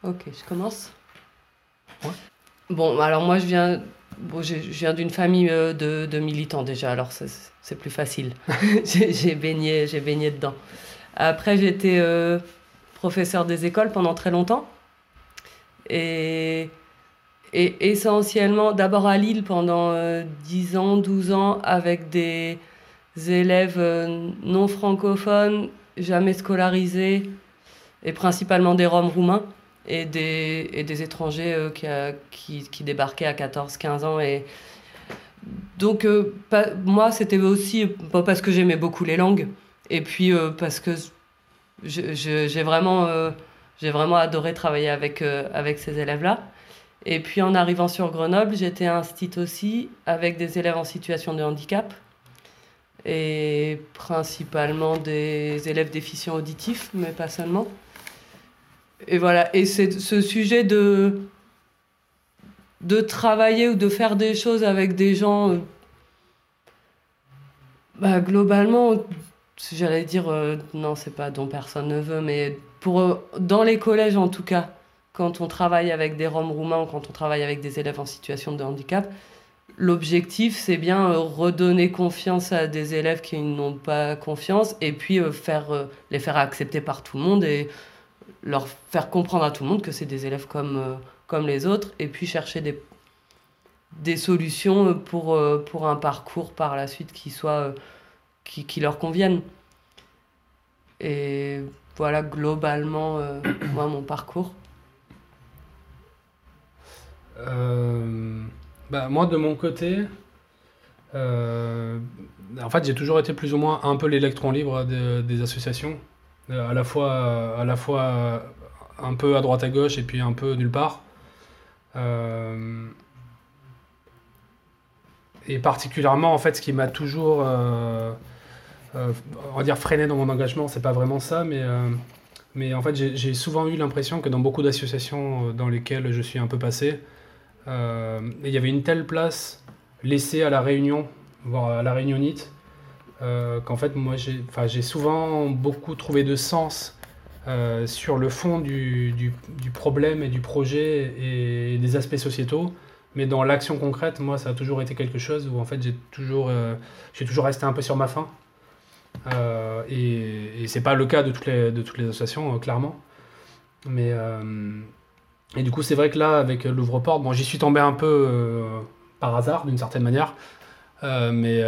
Ok, je commence. Bon, alors moi je viens, bon, je viens d'une famille euh, de, de militants déjà, alors c'est c'est plus facile. *laughs* j'ai j'ai baigné, j'ai baigné dedans. Après, j'étais euh, professeur des écoles pendant très longtemps. Et, et essentiellement, d'abord à Lille pendant euh, 10 ans, 12 ans, avec des élèves euh, non francophones, jamais scolarisés, et principalement des Roms roumains et des, et des étrangers euh, qui, qui, débarquaient à 14-15 ans. Et donc, euh, pas- moi, c'était aussi pas parce que j'aimais beaucoup les langues, et puis parce que j'ai vraiment, vraiment adoré travailler avec, avec ces élèves-là. Et puis, en arrivant sur Grenoble, j'étais instit aussi avec des élèves en situation de handicap, et principalement des élèves déficients auditifs, mais pas seulement. Et voilà, et c'est ce sujet de, de travailler ou de faire des choses avec des gens, euh, bah, globalement, j'allais dire, euh, non, c'est pas dont personne ne veut, mais pour, euh, dans les collèges en tout cas, quand on travaille avec des Roms roumains ou quand on travaille avec des élèves en situation de handicap, l'objectif c'est bien euh, redonner confiance à des élèves qui n'ont pas confiance et puis euh, faire, euh, les faire accepter par tout le monde et leur faire comprendre à tout le monde que c'est des élèves comme, comme les autres et puis chercher des, des solutions pour, pour un parcours par la suite qui soit qui, qui leur convienne. Et voilà globalement moi mon parcours. Euh, bah, moi, de mon côté, euh, en fait, j'ai toujours été plus ou moins un peu l'électron libre de- des associations, Euh, à la fois, à la fois un peu à droite à gauche et puis un peu nulle part. Et particulièrement, en fait, ce qui m'a toujours, on va dire, freiné dans mon engagement, c'est pas vraiment ça, mais, Mais en fait, j'ai souvent eu l'impression que dans beaucoup d'associations dans lesquelles je suis un peu passé, il y avait une telle place laissée à la réunion, voire à la réunionite, qu'en fait, moi, j'ai souvent beaucoup trouvé de sens euh, sur le fond du, problème et du projet et des aspects sociétaux. Mais dans l'action concrète, moi, ça a toujours été quelque chose où en fait j'ai toujours, euh, j'ai toujours resté un peu sur ma faim. Euh, et, et c'est pas le cas de toutes les, de toutes les associations, euh, clairement. Mais et du coup, c'est vrai que là, avec l'ouvre-porte, bon, j'y suis tombé un peu par hasard, d'une certaine manière. mais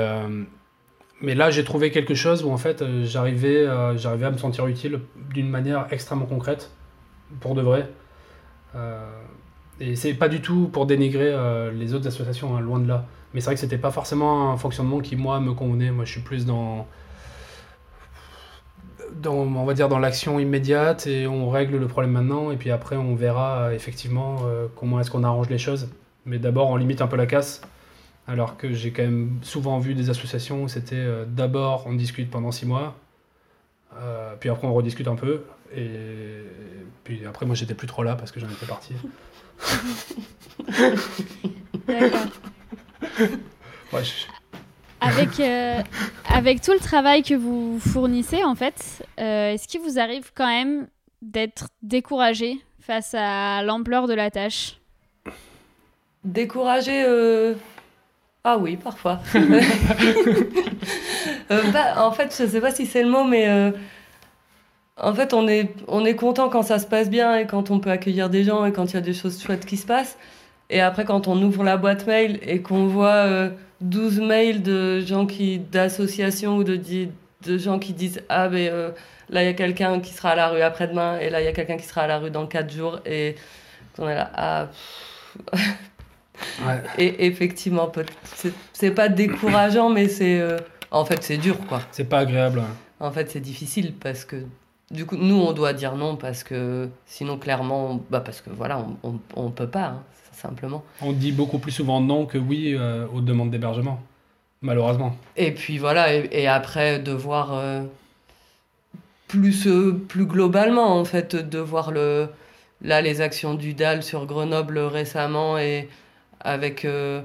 mais là, j'ai trouvé quelque chose où en fait, euh, j'arrivais, euh, à me sentir utile d'une manière extrêmement concrète, pour de vrai. Euh, et c'est pas du tout pour dénigrer les autres associations, hein, loin de là. Mais c'est vrai que c'était pas forcément un fonctionnement qui moi me convenait. Moi, je suis plus dans, dans on va dire dans l'action immédiate et on règle le problème maintenant et puis après on verra effectivement comment est-ce qu'on arrange les choses. Mais d'abord, on limite un peu la casse alors que j'ai quand même souvent vu des associations où c'était euh, d'abord on discute pendant six mois, euh, puis après on rediscute un peu, et puis après moi j'étais plus trop là parce que j'en étais parti. *laughs* D'accord. Avec, euh, avec tout le travail que vous fournissez, en fait, est-ce qu'il vous arrive quand même d'être découragé face à l'ampleur de la tâche? Découragé, ah oui, parfois. *laughs* Euh, bah, en fait, je sais pas si c'est le mot, mais euh, en fait, on est, on est content quand ça se passe bien et quand on peut accueillir des gens et quand il y a des choses chouettes qui se passent. Et après, quand on ouvre la boîte mail et qu'on voit 12 euh, mails de gens qui, d'associations ou de, de gens qui disent Ah, ben là, il y a quelqu'un qui sera à la rue après-demain et là, il y a quelqu'un qui sera à la rue dans 4 jours et on est là Ah. *laughs* Et effectivement, c'est pas décourageant, mais c'est. Euh, en fait, c'est dur, quoi. C'est pas agréable. En fait, c'est difficile parce que. Du coup, nous, on doit dire non parce que sinon, clairement, bah parce que voilà, on, on, peut pas, hein, simplement. On dit beaucoup plus souvent non que oui euh, aux demandes d'hébergement, malheureusement. Et puis voilà, et, après, de voir euh, plus, plus globalement, en fait, de voir le, là, les actions du DAL sur Grenoble récemment et avec, euh,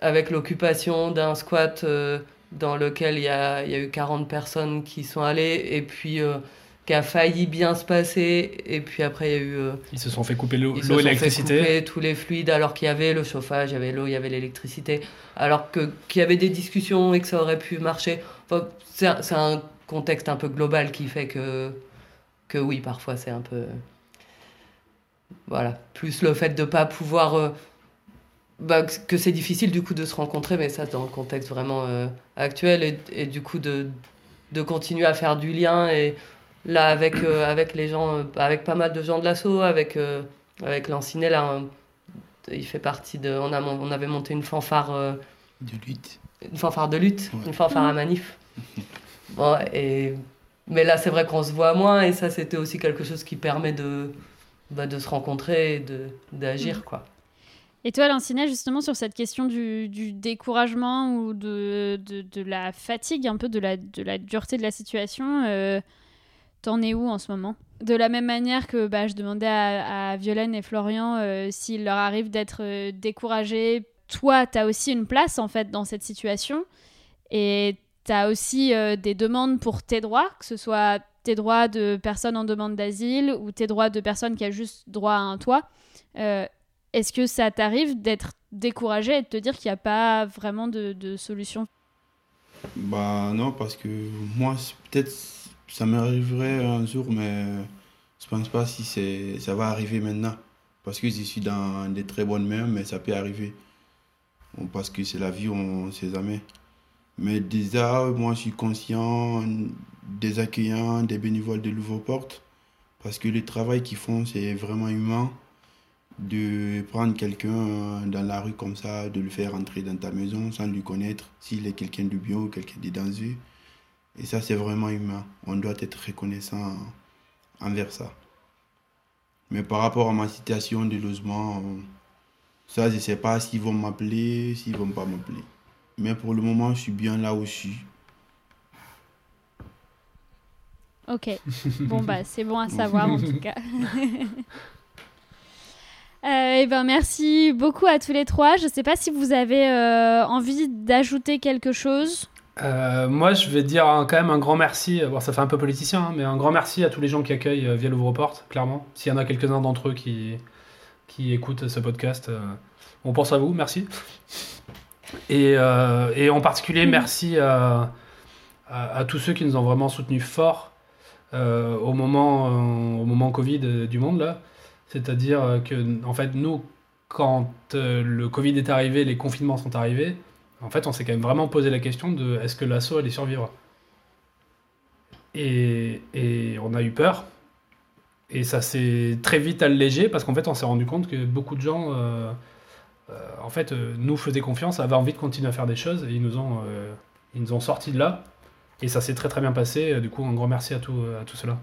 avec l'occupation d'un squat euh, dans lequel il y a, y a, eu 40 personnes qui sont allées et puis euh, qui a failli bien se passer et puis après il y a eu ils se sont fait couper l'eau et l'électricité. tous les fluides alors qu'il y avait le chauffage il y avait l'eau il y avait l'électricité. Alors que qu'il y avait des discussions et que ça aurait pu marcher. Enfin, c'est un, un, contexte un peu global qui fait que que oui parfois c'est un peu voilà. Plus le fait de pas pouvoir bah, que c'est difficile du coup de se rencontrer, mais ça dans le contexte vraiment euh, actuel, et, et, du coup de, de continuer à faire du lien, et là avec, euh, avec les gens, euh, avec pas mal de gens de l'assaut, avec, avec Lancinet, là, il fait partie de... On, a, on avait monté une fanfare... de lutte. Une fanfare de lutte, une fanfare à manif. *laughs* bon, et... Mais là, c'est vrai qu'on se voit moins, et ça, c'était aussi quelque chose qui permet de, bah, de se rencontrer et d'agir, quoi. Et toi, Lancinet, justement, sur cette question du, découragement ou de, de, la fatigue, un peu de la, de la dureté de la situation, euh, t'en es où en ce moment? De la même manière que bah, je demandais à, Violaine et Florian euh, s'il leur arrive d'être euh, découragés, toi, t'as aussi une place, en fait, dans cette situation. Et t'as aussi des demandes pour tes droits, que ce soit tes droits de personnes en demande d'asile ou tes droits de personnes qui a juste droit à un toit. Est-ce que ça t'arrive d'être découragé et de te dire qu'il n'y a pas vraiment de, solution? Bah non, parce que moi, peut-être ça m'arriverait un jour, mais je pense pas si ça va arriver maintenant. Parce que je suis dans des très bonnes mains, mais ça peut arriver. Parce que c'est la vie, on ne sait jamais. Mais déjà, moi, je suis conscient des accueillants, des bénévoles de Louvre-Porte. Parce que le travail qu'ils font, c'est vraiment humain de prendre quelqu'un dans la rue comme ça, de le faire entrer dans ta maison sans lui connaître, s'il est quelqu'un de bien ou quelqu'un de danger. Et ça, c'est vraiment humain. On doit être reconnaissant envers ça. Mais par rapport à ma situation de logement, ça, je ne sais pas s'ils vont m'appeler, s'ils vont pas m'appeler. Mais pour le moment, je suis bien là où je suis. Ok. Bon, bah, c'est bon à savoir en tout cas. *laughs* Euh, eh ben, merci beaucoup à tous les trois. Je ne sais pas si vous avez euh, envie d'ajouter quelque chose. Euh, moi, je vais dire un- quand même un grand merci. Bon, ça fait un peu politicien, hein, mais un grand merci à tous les gens qui accueillent euh, via l'ouvre-porte, clairement. S'il y en a quelques-uns d'entre eux qui, qui écoutent ce podcast, euh, on pense à vous, merci. Et, euh, et en particulier, merci à, à, à tous ceux qui nous ont vraiment soutenus fort euh, au, moment, euh, au moment Covid euh, du monde, là. C'est-à-dire euh, que, en fait, nous, quand euh, le Covid est arrivé, les confinements sont arrivés, en fait, on s'est quand même vraiment posé la question de est-ce que l'assaut allait survivre? Et, et on a eu peur. Et ça s'est très vite allégé parce qu'en fait, on s'est rendu compte que beaucoup de gens, euh, euh, en fait, euh, nous faisaient confiance, avaient envie de continuer à faire des choses et ils nous ont, ils nous ont sortis de là. Et ça s'est très très bien passé. Du coup, un grand merci à tout, à tout cela.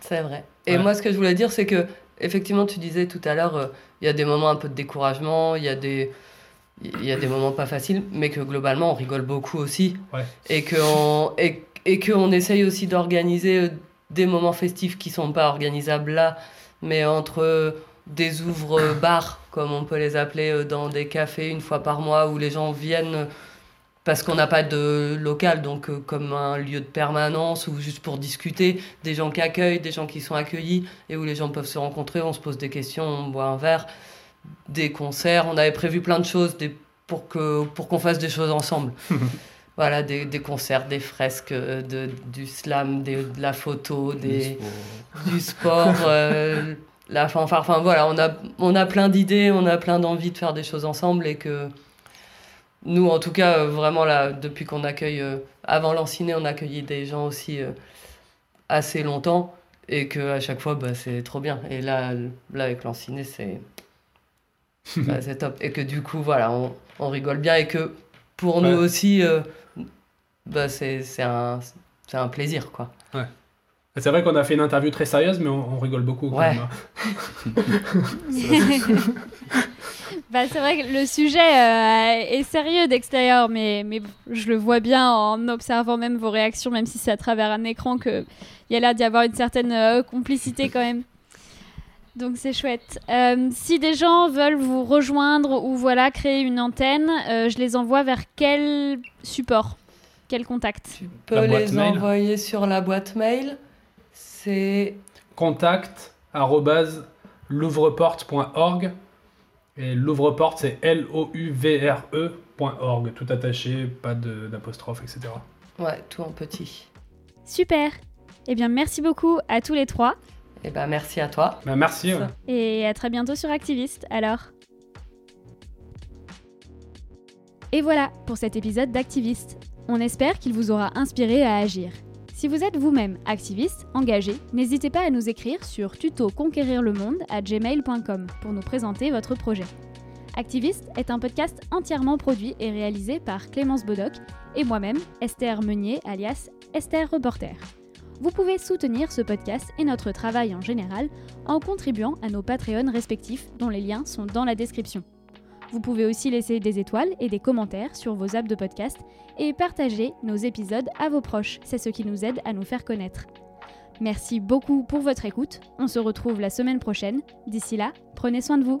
C'est vrai. Et Ouais. moi, ce que je voulais dire, c'est que, effectivement, tu disais tout à l'heure, il y a des moments un peu de découragement, il y a des. Il y a des moments pas faciles, mais que globalement on rigole beaucoup aussi. Ouais. Et qu'on et, et qu'on essaye aussi d'organiser euh, des moments festifs qui sont pas organisables là, mais entre euh, des ouvres-bars, comme on peut les appeler, euh, dans des cafés une fois par mois où les gens viennent euh, parce qu'on n'a pas de local, donc euh, comme un lieu de permanence ou juste pour discuter, des gens qui accueillent, des gens qui sont accueillis et où les gens peuvent se rencontrer, on se pose des questions, on boit un verre, des concerts, on avait prévu plein de choses des, pour que pour qu'on fasse des choses ensemble. *laughs* voilà, des, des concerts, des fresques, euh, de, du slam, des- de la photo, des, du sport, euh, *laughs* la fanfare. Enfin voilà, on a, on a plein d'idées, on a plein d'envie de faire des choses ensemble et que nous, en tout cas, euh, vraiment là, depuis qu'on accueille, euh, avant Lanciné, on accueillait des gens aussi euh, assez longtemps et que à chaque fois, bah, c'est trop bien. Et là, là avec Lanciné, c'est *laughs* bah, c'est top. Et que du coup, voilà, on, on rigole bien et que pour nous aussi, euh, bah, c'est c'est un, c'est un plaisir, quoi. Ouais. C'est vrai qu'on a fait une interview très sérieuse, mais on, on rigole beaucoup. Quand Ouais. même, hein. *laughs* Bah, c'est vrai que le sujet euh, est sérieux d'extérieur, mais, mais je le vois bien en observant même vos réactions, même si c'est à travers un écran, qu'il y a l'air d'y avoir une certaine euh, complicité quand même. Donc c'est chouette. Euh, si des gens veulent vous rejoindre ou voilà créer une antenne, euh, je les envoie vers quel support? Quel contact? Tu peux les mail. envoyer sur la boîte mail. C'est contact louvreporte.org et l'ouvreporte c'est l o u v r e.org tout attaché pas d'apostrophe etc ouais, tout en petit. Super Eh bien merci beaucoup à tous les trois Et ben merci à toi. Bah, merci ouais. et à très bientôt sur Activiste alors. Et voilà pour cet épisode d'Activiste. On espère qu'il vous aura inspiré à agir. Si vous êtes vous-même activiste, engagé, n'hésitez pas à nous écrire sur tutoconquérirlemonde à gmail.com pour nous présenter votre projet. Activiste est un podcast entièrement produit et réalisé par Clémence Bodoc et moi-même, Esther Meunier, alias Esther Reporter. Vous pouvez soutenir ce podcast et notre travail en général en contribuant à nos Patreons respectifs dont les liens sont dans la description. Vous pouvez aussi laisser des étoiles et des commentaires sur vos apps de podcast et partager nos épisodes à vos proches, c'est ce qui nous aide à nous faire connaître. Merci beaucoup pour votre écoute, on se retrouve la semaine prochaine. D'ici là, prenez soin de vous.